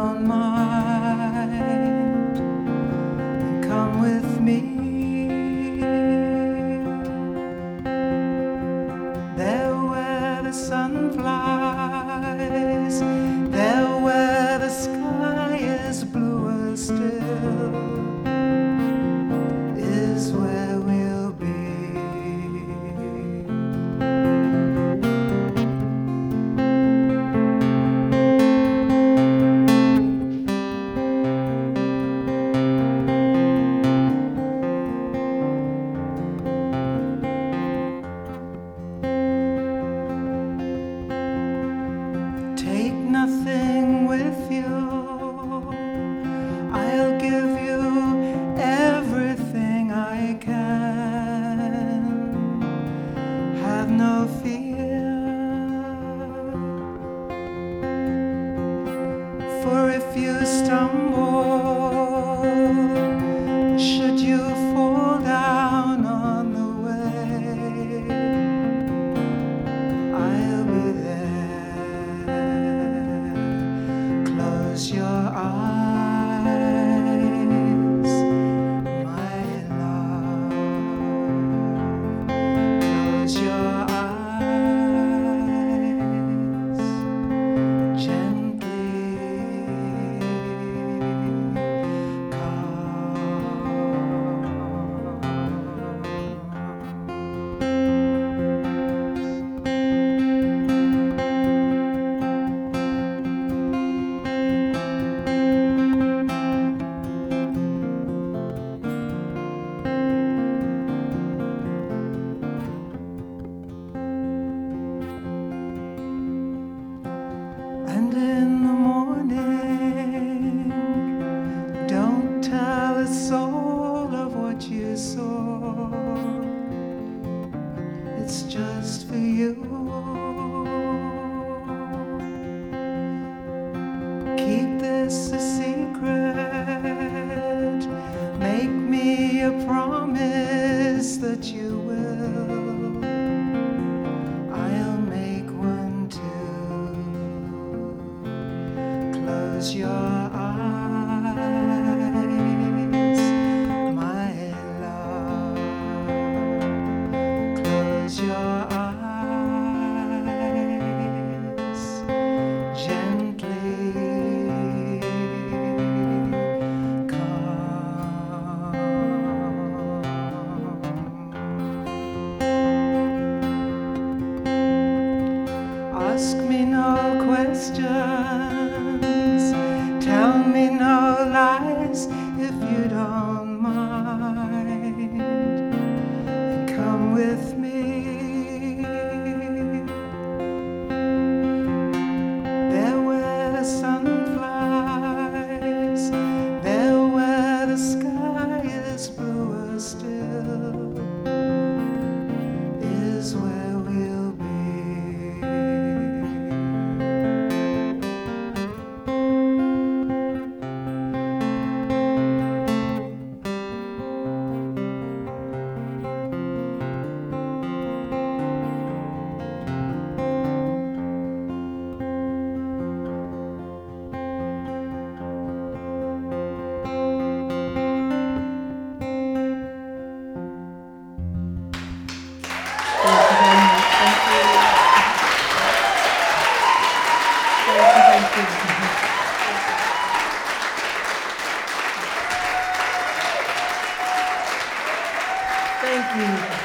on my or if you stumble, should you just for you. Keep this a secret. Make me a promise that you will. I'll make one too. Close your eyes. 嗯